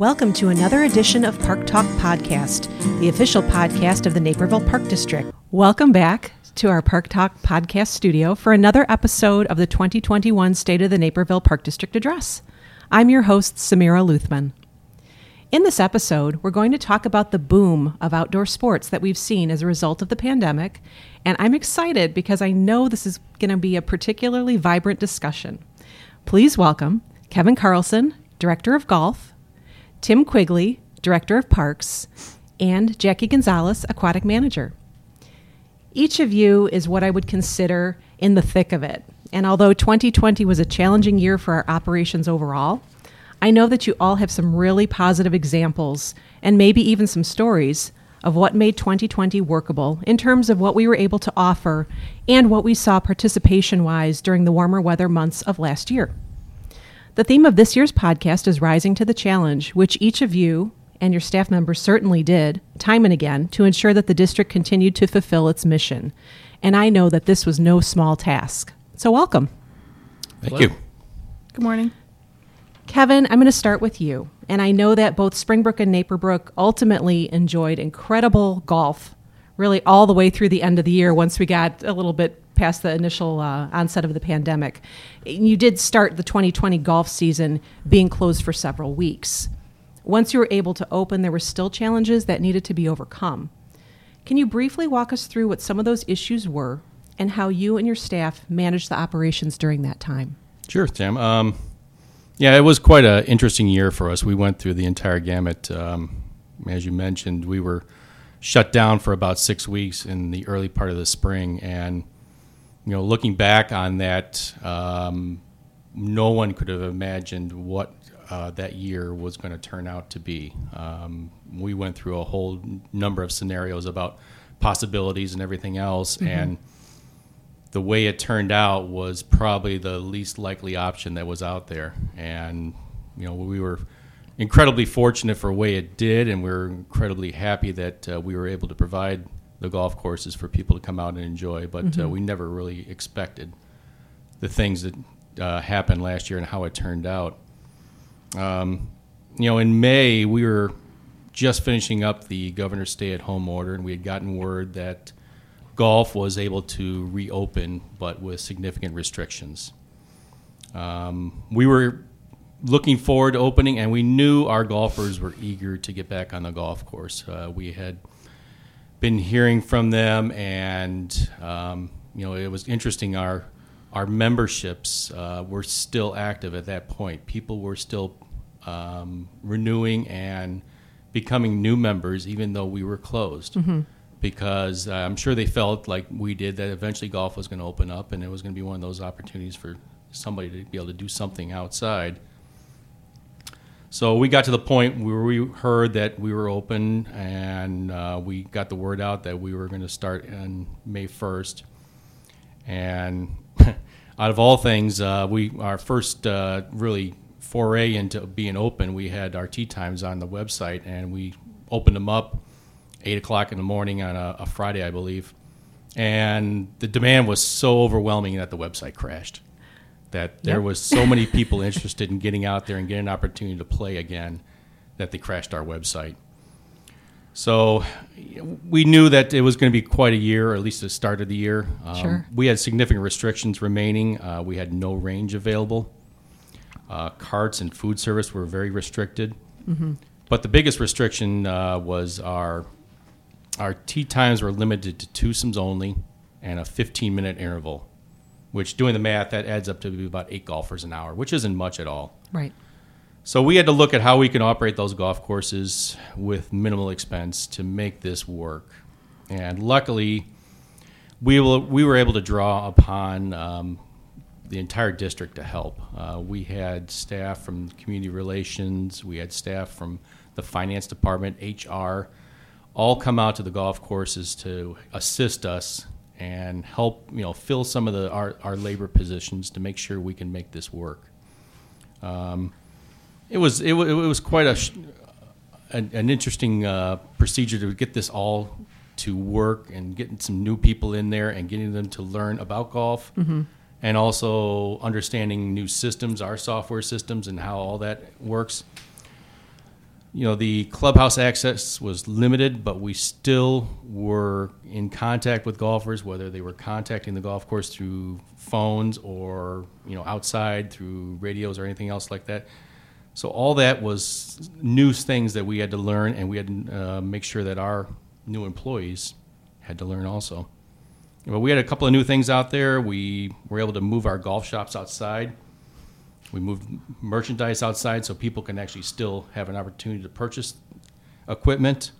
Welcome to another edition of Park Talk Podcast, the official podcast of the Naperville Park District. Welcome back to our Park Talk Podcast studio for another episode of the 2021 State of the Naperville Park District Address. I'm your host, Samira Luthman. In this episode, we're going to talk about the boom of outdoor sports that we've seen as a result of the pandemic, and I'm excited because I know this is going to be a particularly vibrant discussion. Please welcome Kevin Carlson, Director of Golf, Tim Quigley, Director of Parks, and Jackie Gonzalez, Aquatic Manager. Each of you is what I would consider in the thick of it. And although 2020 was a challenging year for our operations overall, I know that you all have some really positive examples and maybe even some stories of what made 2020 workable in terms of what we were able to offer and what we saw participation wise during the warmer weather months of last year. The theme of this year's podcast is Rising to the Challenge, which each of you and your staff members certainly did, time and again, to ensure that the district continued to fulfill its mission. And I know that this was no small task. So, welcome. Thank Hello. you. Good morning. Kevin, I'm going to start with you. And I know that both Springbrook and Naperbrook ultimately enjoyed incredible golf, really all the way through the end of the year once we got a little bit past the initial uh, onset of the pandemic. You did start the 2020 golf season being closed for several weeks. Once you were able to open, there were still challenges that needed to be overcome. Can you briefly walk us through what some of those issues were and how you and your staff managed the operations during that time? Sure, Tim. Um, yeah, it was quite an interesting year for us. We went through the entire gamut. Um, as you mentioned, we were shut down for about six weeks in the early part of the spring, and you know, looking back on that, um, no one could have imagined what uh, that year was going to turn out to be. Um, we went through a whole number of scenarios about possibilities and everything else, mm-hmm. and the way it turned out was probably the least likely option that was out there. And, you know, we were incredibly fortunate for the way it did, and we are incredibly happy that uh, we were able to provide the golf courses for people to come out and enjoy. But uh, mm-hmm. uh, we never really expected the things that uh, happened last year and how it turned out. Um, you know, in May, we were just finishing up the governor's stay at home order, and we had gotten word that golf was able to reopen, but with significant restrictions. Um, we were looking forward to opening, and we knew our golfers were eager to get back on the golf course. Uh, we had been hearing from them, and um, you know it was interesting. Our our memberships uh, were still active at that point. People were still um, renewing and becoming new members, even though we were closed. Mm-hmm because uh, I'm sure they felt like we did that eventually golf was going to open up and it was going to be one of those opportunities for somebody to be able to do something outside. So we got to the point where we heard that we were open and uh, we got the word out that we were going to start on May 1st. And out of all things, uh, we our first uh, really foray into being open, we had our tee times on the website and we opened them up eight o'clock in the morning on a, a Friday, I believe, and the demand was so overwhelming that the website crashed. That there yep. was so many people interested in getting out there and getting an opportunity to play again that they crashed our website. So we knew that it was going to be quite a year, or at least the start of the year. Um, sure. We had significant restrictions remaining. Uh, we had no range available. Uh, carts and food service were very restricted. Mm-hmm. But the biggest restriction uh, was our our tee times were limited to twosomes only and a 15 minute interval, which doing the math, that adds up to be about eight golfers an hour, which isn't much at all. Right. So we had to look at how we can operate those golf courses with minimal expense to make this work. And luckily, we, will, we were able to draw upon um, the entire district to help. Uh, we had staff from community relations, we had staff from the finance department, HR, all come out to the golf courses to assist us and help you know fill some of the our, our labor positions to make sure we can make this work. Um, it was it, it, was quite a an, an interesting uh, procedure to get this all to work and getting some new people in there and getting them to learn about golf mm-hmm. and also understanding new systems, our software systems, and how all that works. You know, the clubhouse access was limited, but we still were in contact with golfers, whether they were contacting the golf course through phones or you know outside through radios or anything else like that. So all that was new things that we had to learn, and we had to uh, make sure that our new employees had to learn also. But we had a couple of new things out there. We were able to move our golf shops outside we moved merchandise outside so people can actually still have an opportunity to purchase equipment.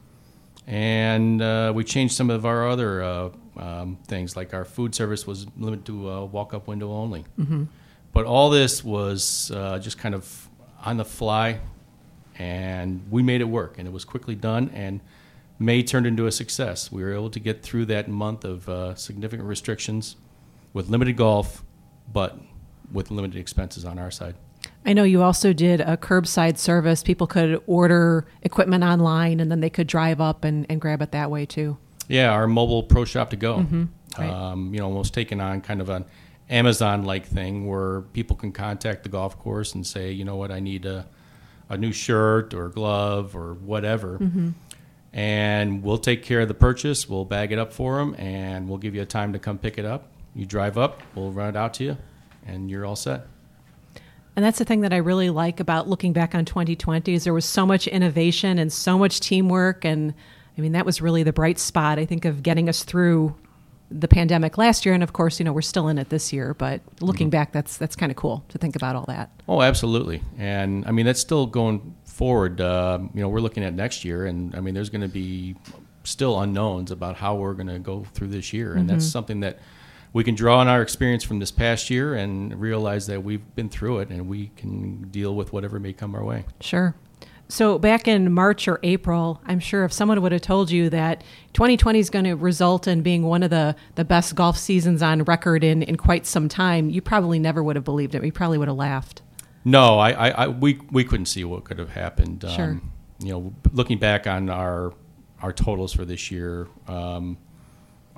And uh, we changed some of our other uh, um, things, like our food service was limited to a walk up window only. Mm-hmm. But all this was uh, just kind of on the fly, and we made it work, and it was quickly done. And May turned into a success. We were able to get through that month of uh, significant restrictions with limited golf, but with limited expenses on our side. I know you also did a curbside service. People could order equipment online and then they could drive up and, and grab it that way too. Yeah, our mobile pro shop to go. Mm-hmm. Right. Um, you know, almost taken on kind of an Amazon like thing where people can contact the golf course and say, you know what, I need a, a new shirt or glove or whatever. Mm-hmm. And we'll take care of the purchase. We'll bag it up for them and we'll give you a time to come pick it up. You drive up, we'll run it out to you and you're all set. And that's the thing that I really like about looking back on 2020 is there was so much innovation and so much teamwork and I mean that was really the bright spot I think of getting us through the pandemic last year and of course you know we're still in it this year but looking mm-hmm. back that's that's kind of cool to think about all that. Oh, absolutely. And I mean that's still going forward uh, you know we're looking at next year and I mean there's going to be still unknowns about how we're going to go through this year and mm-hmm. that's something that we can draw on our experience from this past year and realize that we've been through it and we can deal with whatever may come our way. Sure. So back in March or April, I'm sure if someone would have told you that 2020 is going to result in being one of the, the best golf seasons on record in, in quite some time, you probably never would have believed it. You probably would have laughed. No, I, I, I we, we couldn't see what could have happened. Sure. Um, you know, looking back on our our totals for this year, um,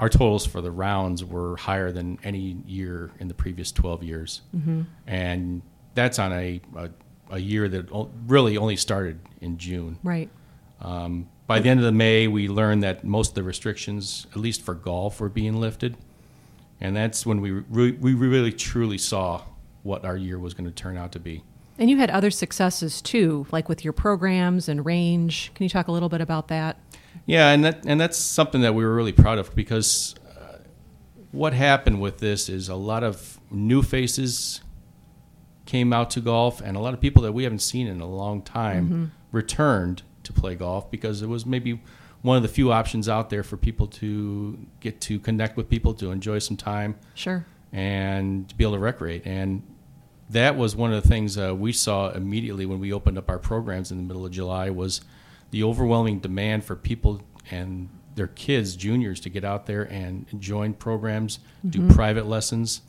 our totals for the rounds were higher than any year in the previous 12 years. Mm-hmm. And that's on a, a, a, year that really only started in June. Right. Um, by the end of the May, we learned that most of the restrictions, at least for golf, were being lifted. And that's when we, re- we really truly saw what our year was going to turn out to be. And you had other successes too, like with your programs and range. Can you talk a little bit about that? Yeah, and that and that's something that we were really proud of because uh, what happened with this is a lot of new faces came out to golf, and a lot of people that we haven't seen in a long time mm-hmm. returned to play golf because it was maybe one of the few options out there for people to get to connect with people, to enjoy some time, sure, and to be able to recreate. And that was one of the things uh, we saw immediately when we opened up our programs in the middle of July was the overwhelming demand for people and their kids, juniors, to get out there and join programs, mm-hmm. do private lessons,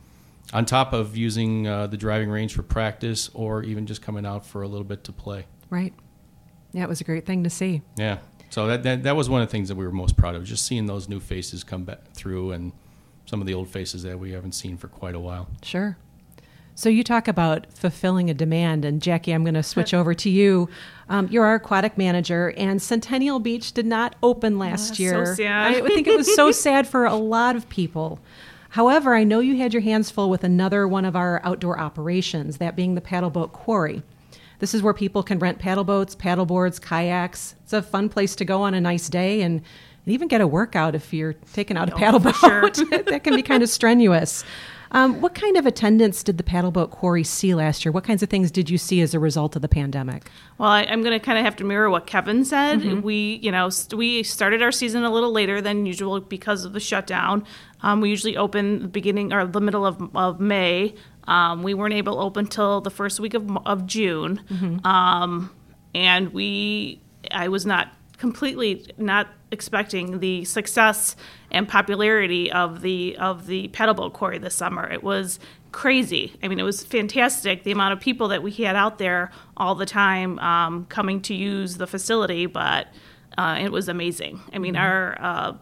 on top of using uh, the driving range for practice or even just coming out for a little bit to play. Right. Yeah, it was a great thing to see. Yeah. So that, that, that was one of the things that we were most proud of, just seeing those new faces come back through and some of the old faces that we haven't seen for quite a while. Sure. So you talk about fulfilling a demand, and Jackie, I'm going to switch over to you. Um, you're our aquatic manager, and Centennial Beach did not open last oh, year. So sad. I think it was so sad for a lot of people. However, I know you had your hands full with another one of our outdoor operations, that being the paddleboat quarry. This is where people can rent paddle boats, paddle boards, kayaks. It's a fun place to go on a nice day and, and even get a workout if you're taking out a paddle boat. Sure. that can be kind of strenuous. Um, what kind of attendance did the paddleboat quarry see last year? What kinds of things did you see as a result of the pandemic? Well, I, am going to kind of have to mirror what Kevin said. Mm-hmm. We, you know, st- we started our season a little later than usual because of the shutdown. Um, we usually open the beginning or the middle of, of May. Um, we weren't able to open till the first week of, of June. Mm-hmm. Um, and we, I was not completely not expecting the success and popularity of the of the paddleboat quarry this summer. It was crazy. I mean, it was fantastic the amount of people that we had out there all the time um, coming to use the facility, but uh, it was amazing. I mean, mm-hmm. our uh,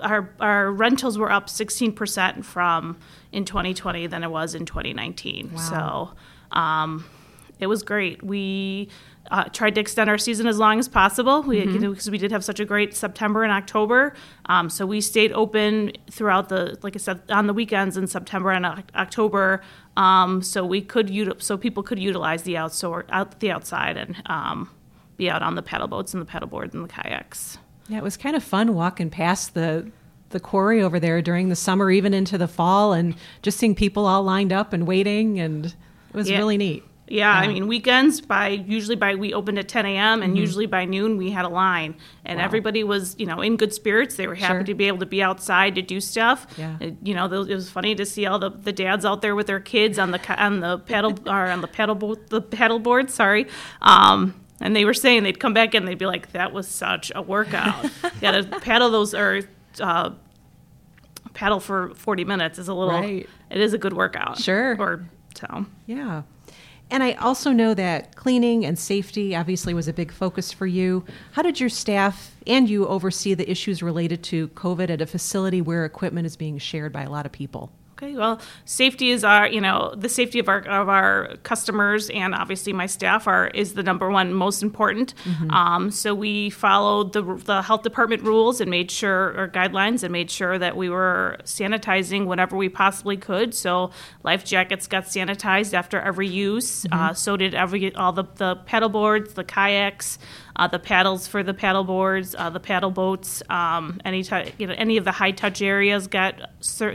our our rentals were up 16% from in 2020 than it was in 2019. Wow. So um, it was great. We uh, tried to extend our season as long as possible we, you know, because we did have such a great September and October. Um, so we stayed open throughout the, like I said, on the weekends in September and Oc- October. Um, so we could util- so people could utilize the outdoor out the outside and um, be out on the paddle boats and the paddle boards and the kayaks. Yeah, it was kind of fun walking past the the quarry over there during the summer, even into the fall, and just seeing people all lined up and waiting, and it was Yeah. really neat. Yeah, I mean weekends by usually by we opened at 10 a.m. and usually by noon we had a line, and Wow. everybody was you know in good spirits. They were happy Sure. to be able to be outside to do stuff. Yeah. Uh, you know th- it was funny to see all the, the dads out there with their kids on the on the paddle or on the paddle bo- the paddle board. Sorry. Um, and they were saying they'd come back and they'd be like, "That was such a workout. Got to paddle those or uh, paddle for 40 minutes is a little. Right. It is a good workout. Sure. Or so. Yeah. And I also know that cleaning and safety obviously was a big focus for you. How did your staff and you oversee the issues related to COVID at a facility where equipment is being shared by a lot of people? Okay, well, safety is our, you know, the safety of our of our customers and obviously my staff are is the number one most important. Um, so we followed the the health department rules and made sure or guidelines and made sure that we were sanitizing whenever we possibly could. So life jackets got sanitized after every use. Uh, so did every all the the paddle boards, the kayaks. Uh, the paddles for the paddle boards, uh, the paddle boats, um, any ty- you know any of the high touch areas got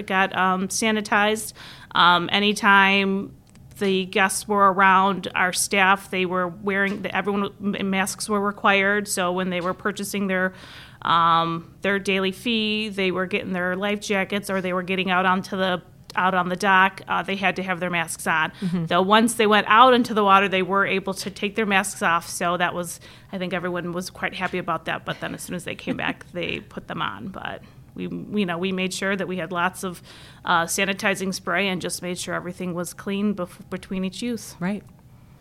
got um, sanitized. Um, anytime the guests were around our staff, they were wearing the, everyone masks were required. So when they were purchasing their um, their daily fee, they were getting their life jackets or they were getting out onto the out on the dock, uh, they had to have their masks on. Though once they went out into the water, they were able to take their masks off. So that was, I think everyone was quite happy about that. But then as soon as they came back, they put them on. But we, you know, we made sure that we had lots of uh, sanitizing spray and just made sure everything was clean bef- between each use. Right.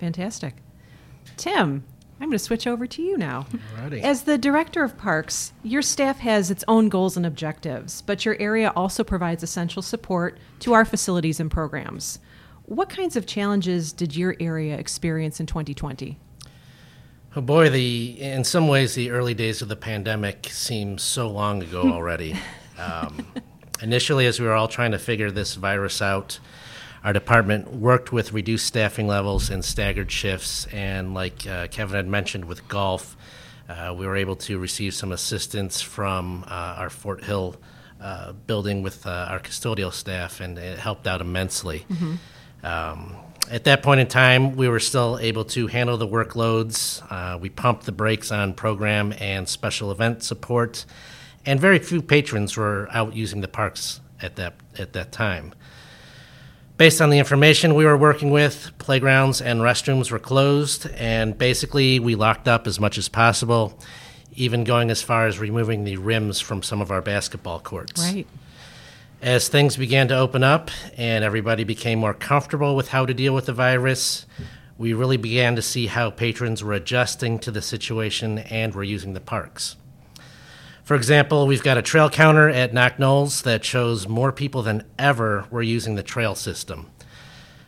Fantastic. Tim, I'm going to switch over to you now. Alrighty. As the director of parks, your staff has its own goals and objectives, but your area also provides essential support to our facilities and programs. What kinds of challenges did your area experience in 2020? Oh boy, the in some ways the early days of the pandemic seem so long ago already. um, initially, as we were all trying to figure this virus out, our department worked with reduced staffing levels and staggered shifts. And like uh, Kevin had mentioned with golf, uh, we were able to receive some assistance from uh, our Fort Hill uh, building with uh, our custodial staff, and it helped out immensely. Um, at that point in time, we were still able to handle the workloads. Uh, we pumped the brakes on program and special event support, and very few patrons were out using the parks at that at that time. Based on the information we were working with, playgrounds and restrooms were closed, and basically we locked up as much as possible, even going as far as removing the rims from some of our basketball courts. Right. As things began to open up and everybody became more comfortable with how to deal with the virus, we really began to see how patrons were adjusting to the situation and were using the parks. For example, we've got a trail counter at Knoch Knolls that shows more people than ever were using the trail system.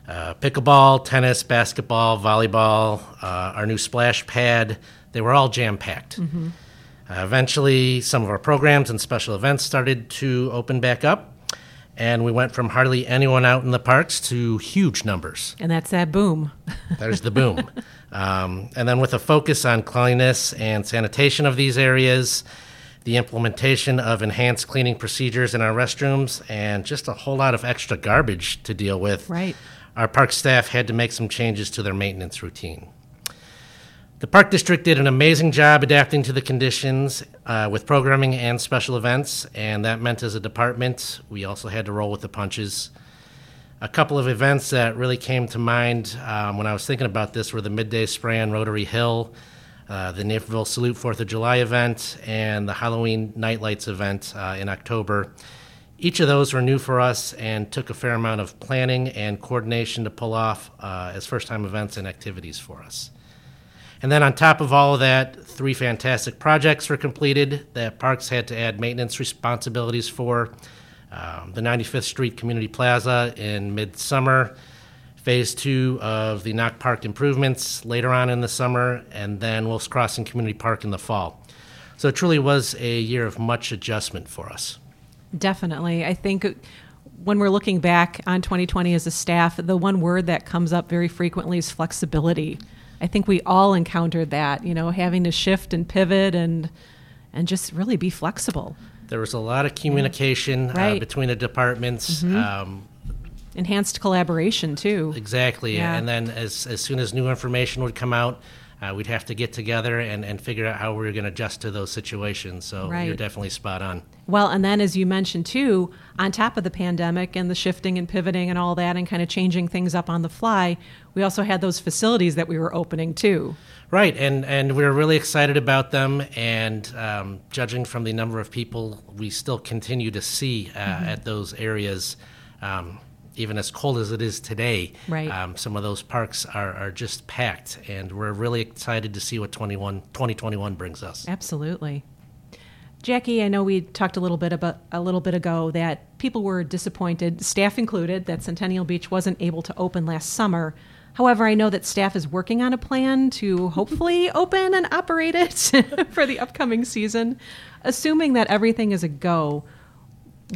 Uh, pickleball, tennis, basketball, volleyball, uh, our new splash pad, they were all jam packed. Uh, eventually, some of our programs and special events started to open back up, and we went from hardly anyone out in the parks to huge numbers. And that's that boom. There's the boom. Um, and then, with a focus on cleanliness and sanitation of these areas, the implementation of enhanced cleaning procedures in our restrooms, and just a whole lot of extra garbage to deal with, Right. our park staff had to make some changes to their maintenance routine. The Park District did an amazing job adapting to the conditions uh, with programming and special events, and that meant as a department, we also had to roll with the punches. A couple of events that really came to mind um, when I was thinking about this were the Midday Spray on Rotary Hill, uh, the Naperville Salute 4th of July event, and the Halloween Night Lights event uh, in October. Each of those were new for us and took a fair amount of planning and coordination to pull off uh, as first time events and activities for us. And then on top of all of that, three fantastic projects were completed that Parks had to add maintenance responsibilities for. Um, the 95th Street Community Plaza in midsummer phase two of the Knoch Park improvements later on in the summer, and then Wolf's Crossing Community Park in the fall. So it truly was a year of much adjustment for us. Definitely. I think when we're looking back on 2020 as a staff, the one word that comes up very frequently is flexibility. I think we all encountered that, you know, having to shift and pivot and and just really be flexible. There was a lot of communication Right. uh, between the departments. Um, Enhanced collaboration too. Exactly. Yeah. And then as, as soon as new information would come out, uh, we'd have to get together and, and figure out how we were going to adjust to those situations. So Right. you're definitely spot on. Well, and then as you mentioned too, on top of the pandemic and the shifting and pivoting and all that and kind of changing things up on the fly, we also had those facilities that we were opening too. Right. And, and we were really excited about them. And um, judging from the number of people we still continue to see uh, Mm-hmm. at those areas, um, even as cold as it is today, Right. um, some of those parks are, are just packed. And we're really excited to see what 21, 2021 brings us. Absolutely. Jackie, I know we talked a little bit about a little bit ago that people were disappointed, staff included, that Centennial Beach wasn't able to open last summer. However, I know that staff is working on a plan to hopefully open and operate it for the upcoming season. Assuming that everything is a go,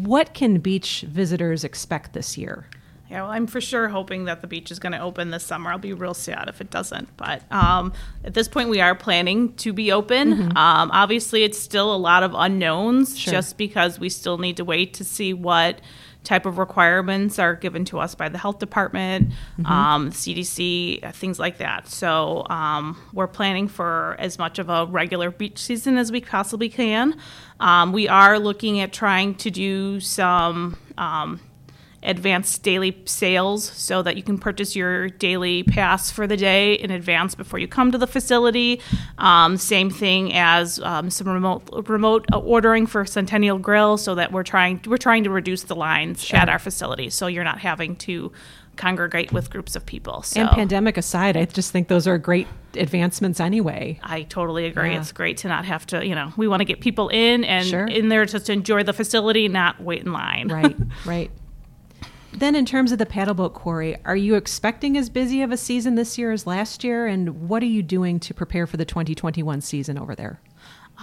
what can beach visitors expect this year? Yeah, well, I'm for sure hoping that the beach is going to open this summer. I'll be real sad if it doesn't. But um, at this point, we are planning to be open. Um, obviously, it's still a lot of unknowns Sure. just because we still need to wait to see what type of requirements are given to us by the health department, um, CDC, uh, things like that. So um, we're planning for as much of a regular beach season as we possibly can. Um, we are looking at trying to do some. Advanced daily sales so that you can purchase your daily pass for the day in advance before you come to the facility. Um, same thing as um, some remote remote ordering for Centennial Grill, so that we're trying we're trying to reduce the lines at our facility, so you're not having to congregate with groups of people. So And pandemic aside, I just think those are great advancements anyway. I totally agree. Yeah. It's great to not have to, you know, we want to get people in and Sure. in there just to enjoy the facility, not wait in line. Right, right. Then, in terms of the paddleboat quarry, are you expecting as busy of a season this year as last year? And what are you doing to prepare for the 2021 season over there?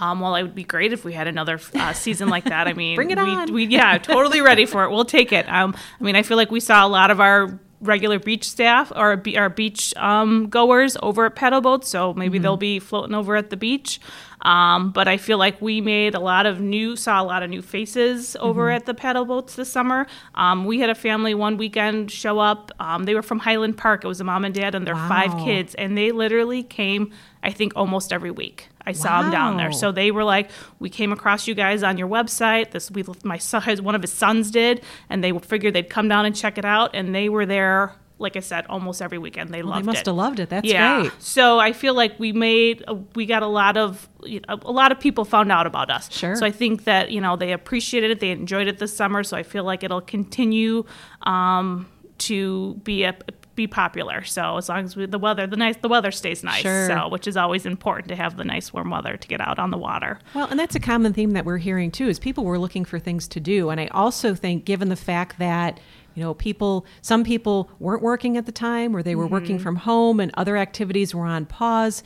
Um, well, it would be great if we had another uh, season like that. I mean, Bring it we, on. We, yeah, totally ready for it. We'll take it. Um, I mean, I feel like we saw a lot of our regular beach staff or our beach um, goers over at pedal boats, so maybe Mm-hmm. they'll be floating over at the beach. Um, but I feel like we made a lot of new, saw a lot of new faces over Mm-hmm. at the paddle boats this summer. Um, we had a family one weekend show up. Um, they were from Highland Park. It was a mom and dad and their five kids, and they literally came. I think almost every week. I saw them down there. So they were like, "We came across you guys on your website. This we my son, one of his sons did, and they figured they'd come down and check it out. And they were there, like I said, almost every weekend. They Well, loved it. they must it. have loved it. That's yeah. great. So I feel like we made we got a lot of you know, a lot of people found out about us. Sure. So I think that you know they appreciated it. They enjoyed it this summer. So I feel like it'll continue um, to be a be popular. So as long as we, the weather the nice the weather stays nice. Sure. So which is always important to have the nice warm weather to get out on the water. Well, and that's a common theme that we're hearing too is people were looking for things to do. And I also think given the fact that you know, people some people weren't working at the time or they were working mm-hmm. from home and other activities were on pause.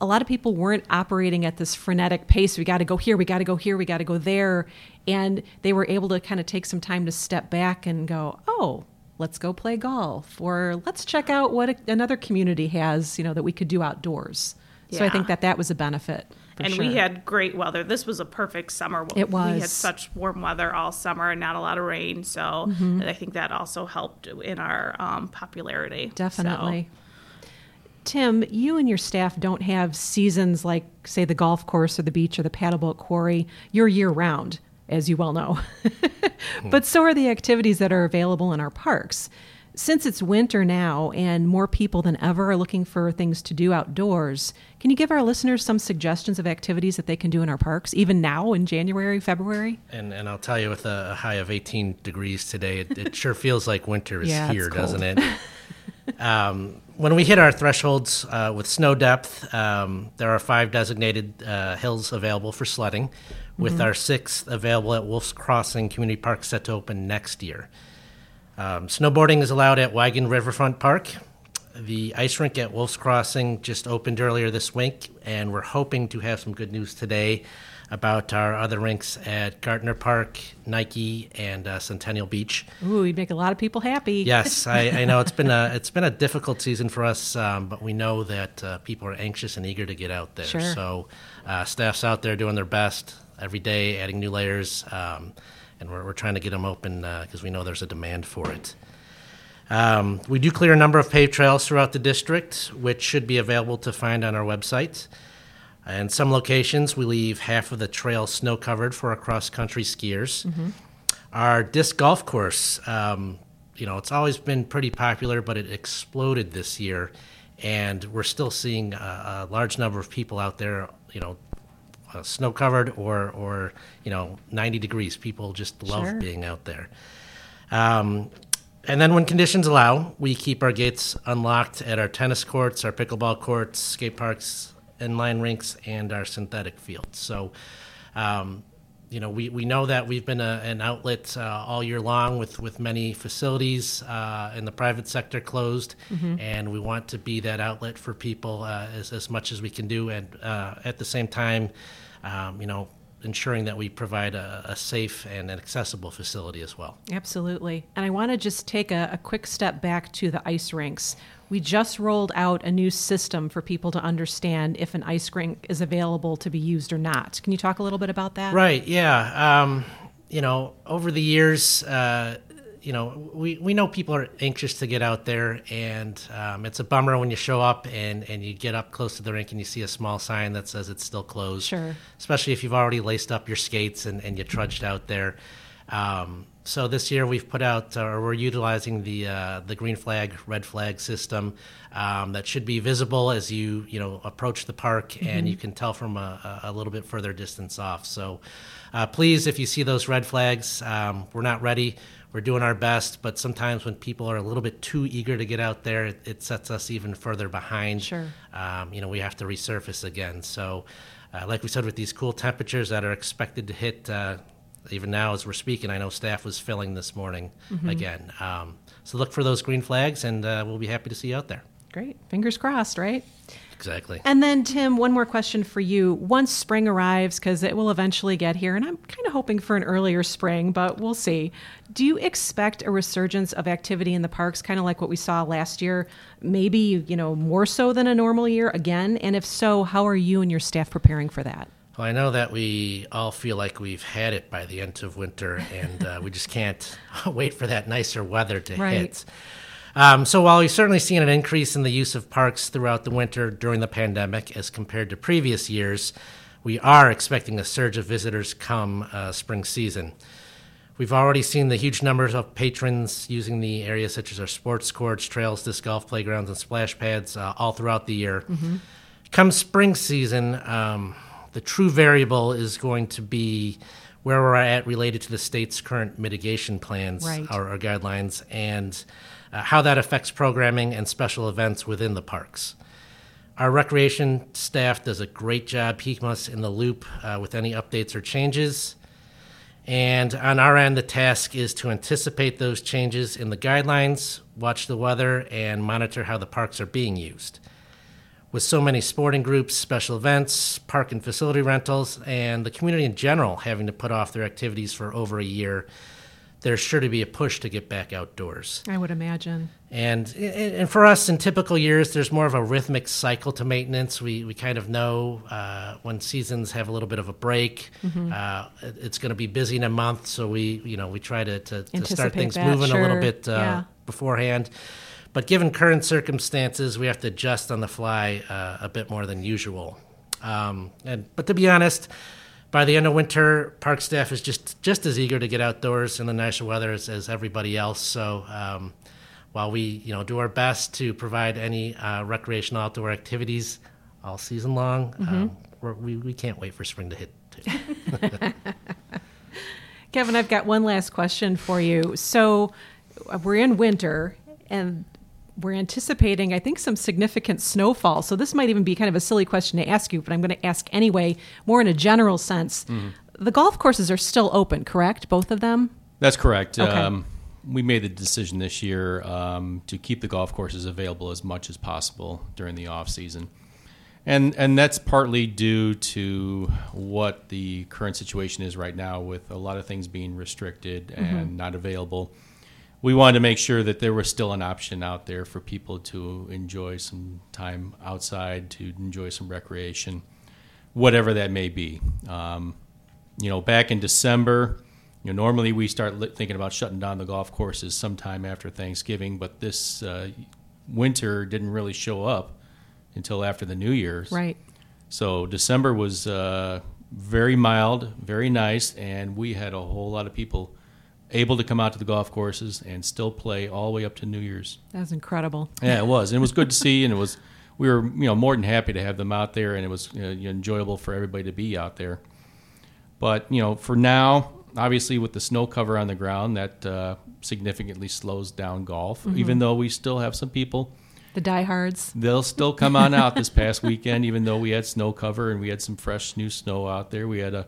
A lot of people weren't operating at this frenetic pace. We got to go here, we got to go here, we got to go there. And they were able to kind of take some time to step back and go, "Oh, let's go play golf or let's check out what a, another community has, you know, that we could do outdoors." So I think that that was a benefit. For and sure. we had great weather. This was a perfect summer. It was. We had such warm weather all summer and not a lot of rain. So Mm-hmm. I think that also helped in our um, popularity. So- Definitely. Tim, you and your staff don't have seasons like, say, the golf course or the beach or the paddleboat quarry. You're year round, as you well know. but so are the activities that are available in our parks. Since it's winter now and more people than ever are looking for things to do outdoors, can you give our listeners some suggestions of activities that they can do in our parks, even now in January, February? And, and I'll tell you, with a high of 18 degrees today, it, it sure feels like winter is Yeah, here, doesn't it? um, when we hit our thresholds uh, with snow depth, um, there are five designated uh, hills available for sledding, with Mm-hmm. our sixth available at Wolf's Crossing Community Park set to open next year. Um, snowboarding is allowed at Wagon Riverfront Park. The ice rink at Wolf's Crossing just opened earlier this week, and we're hoping to have some good news today about our other rinks at Gardner Park, Nike, and uh, Centennial Beach. Ooh, you'd make a lot of people happy. Yes, I, I know it's been a it's been a difficult season for us, um, but we know that uh, people are anxious and eager to get out there. Sure. So, uh, staff's out there doing their best every day, adding new layers, um, and we're, we're trying to get them open because we know there's a demand for it. Um, we do clear a number of paved trails throughout the district, which should be available to find on our website. In some locations, we leave half of the trail snow covered for our cross country skiers. Our disc golf course, um, you know, it's always been pretty popular, but it exploded this year, and we're still seeing a, a large number of people out there, you know, uh, snow covered or, or, you know, 90 degrees. People just love Sure. being out there. Um, and then when conditions allow, we keep our gates unlocked at our tennis courts, our pickleball courts, skate parks, inline rinks, and our synthetic fields. So, um, you know, we, we know that we've been a, an outlet uh, all year long with, with many facilities uh, in the private sector closed, and we want to be that outlet for people uh, as, as much as we can do, and uh, at the same time, um, you know, ensuring that we provide a, a safe and an accessible facility as well. Absolutely. And I want to just take a, a quick step back to the ice rinks. We just rolled out a new system for people to understand if an ice rink is available to be used or not. Can you talk a little bit about that? Right. Yeah. Um, you know, over the years, uh, you know, we, we know people are anxious to get out there, and um, it's a bummer when you show up and, and you get up close to the rink and you see a small sign that says it's still closed. Sure. Especially if you've already laced up your skates and, and you trudged out there. Um, so this year we've put out, or we're utilizing the uh, the green flag, red flag system um, that should be visible as you you know approach the park, and you can tell from a, a a little bit further distance off. So uh, please, if you see those red flags, um, we're not ready. We're doing our best, but sometimes when people are a little bit too eager to get out there, it, it sets us even further behind. Sure. Um, you know, we have to resurface again. So, uh, like we said, with these cool temperatures that are expected to hit, uh, even now as we're speaking, I know staff was filling this morning again. Um, so look for those green flags, and uh, we'll be happy to see you out there. Great. Fingers crossed, right? Exactly. And then, Tim, one more question for you. Once spring arrives, because it will eventually get here, and I'm kind of hoping for an earlier spring, but we'll see. Do you expect a resurgence of activity in the parks, kind of like what we saw last year? Maybe, you know, more so than a normal year again? And if so, how are you and your staff preparing for that? Well, I know that we all feel like we've had it by the end of winter, and uh, we just can't wait for that nicer weather to Right. hit. Um, so, while we've certainly seen an increase in the use of parks throughout the winter during the pandemic as compared to previous years, we are expecting a surge of visitors come uh, spring season. We've already seen the huge numbers of patrons using the area, such as our sports courts, trails, disc golf playgrounds, and splash pads, uh, all throughout the year. Come spring season, um, the true variable is going to be where we're at related to the state's current mitigation plans Right. or, or guidelines and uh, how that affects programming and special events within the parks. Our recreation staff does a great job keeping us in the loop uh, with any updates or changes. And on our end, the task is to anticipate those changes in the guidelines, watch the weather, and monitor how the parks are being used. With so many sporting groups, special events, park and facility rentals, and the community in general having to put off their activities for over a year, there's sure to be a push to get back outdoors. I would imagine. And and for us, in typical years, there's more of a rhythmic cycle to maintenance. We we kind of know uh, when seasons have a little bit of a break. Uh, it's going to be busy in a month, so we you know we try to to, to start things that, moving a little bit uh, Yeah. beforehand. But given current circumstances, we have to adjust on the fly uh, a bit more than usual. Um, and but to be honest, by the end of winter, park staff is just just as eager to get outdoors in the nicer weather as, as everybody else. So um, while we you know do our best to provide any uh, recreational outdoor activities all season long, um, we're, we we can't wait for spring to hit. Too. Kevin, I've got one last question for you. So uh, we're in winter and we're anticipating, I think, some significant snowfall. So this might even be kind of a silly question to ask you, but I'm going to ask anyway, more in a general sense. The golf courses are still open, correct? Both of them? That's correct. Okay. Um, we made the decision this year um, to keep the golf courses available as much as possible during the off season, and and that's partly due to what the current situation is right now, with a lot of things being restricted and not available. We wanted to make sure that there was still an option out there for people to enjoy some time outside, to enjoy some recreation, whatever that may be. Um, you know, back in December, you know, normally we start li- thinking about shutting down the golf courses sometime after Thanksgiving, but this uh, winter didn't really show up until after the New Year's. Right. So December was uh, very mild, very nice, and we had a whole lot of people able to come out to the golf courses and still play all the way up to New Year's. That was incredible. Yeah, it was, and it was good to see, and it was. We were, you know, more than happy to have them out there, and it was you know, enjoyable for everybody to be out there. But you know, for now, obviously with the snow cover on the ground, that uh, significantly slows down golf. Even though we still have some people, The diehards. they'll still come on out this past weekend. Even though we had snow cover and we had some fresh new snow out there, we had a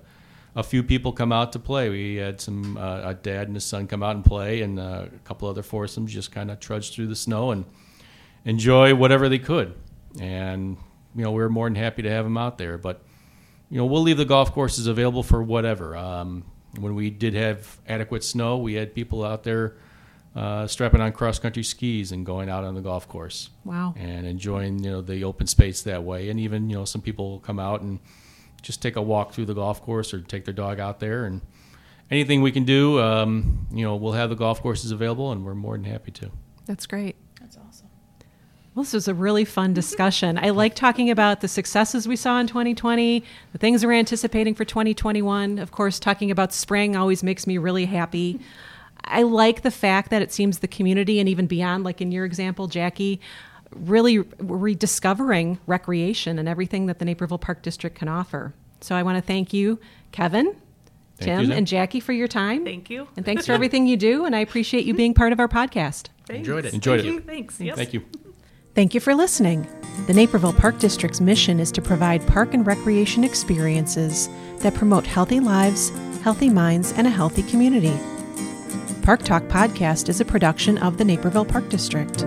a few people come out to play. We had some uh, a dad and his son come out and play, and uh, a couple other foursomes just kind of trudge through the snow and enjoy whatever they could. And you know, we were more than happy to have them out there. But you know, we'll leave the golf courses available for whatever. Um, when we did have adequate snow, we had people out there uh, strapping on cross country skis and going out on the golf course Wow. and enjoying you know the open space that way. And even you know some people come out and just take a walk through the golf course or take their dog out there and anything we can do. Um, you know, we'll have the golf courses available, and we're more than happy to. That's great. That's awesome. Well, this was a really fun discussion. I like talking about the successes we saw in 2020, the things we're anticipating for 2021. Of course, talking about spring always makes me really happy. I like the fact that it seems the community and even beyond, like in your example, Jackie, really rediscovering recreation and everything that the Naperville Park District can offer. So I want to thank you, Kevin, Thank Tim, you, and Jackie for your time. Thank you. And thanks for everything you do. And I appreciate you being part of our podcast. Thanks. Enjoyed it. Enjoyed Thank it. you. Thanks. Yes. Thank you. Thank you for listening. The Naperville Park District's mission is to provide park and recreation experiences that promote healthy lives, healthy minds, and a healthy community. Park Talk Podcast is a production of the Naperville Park District.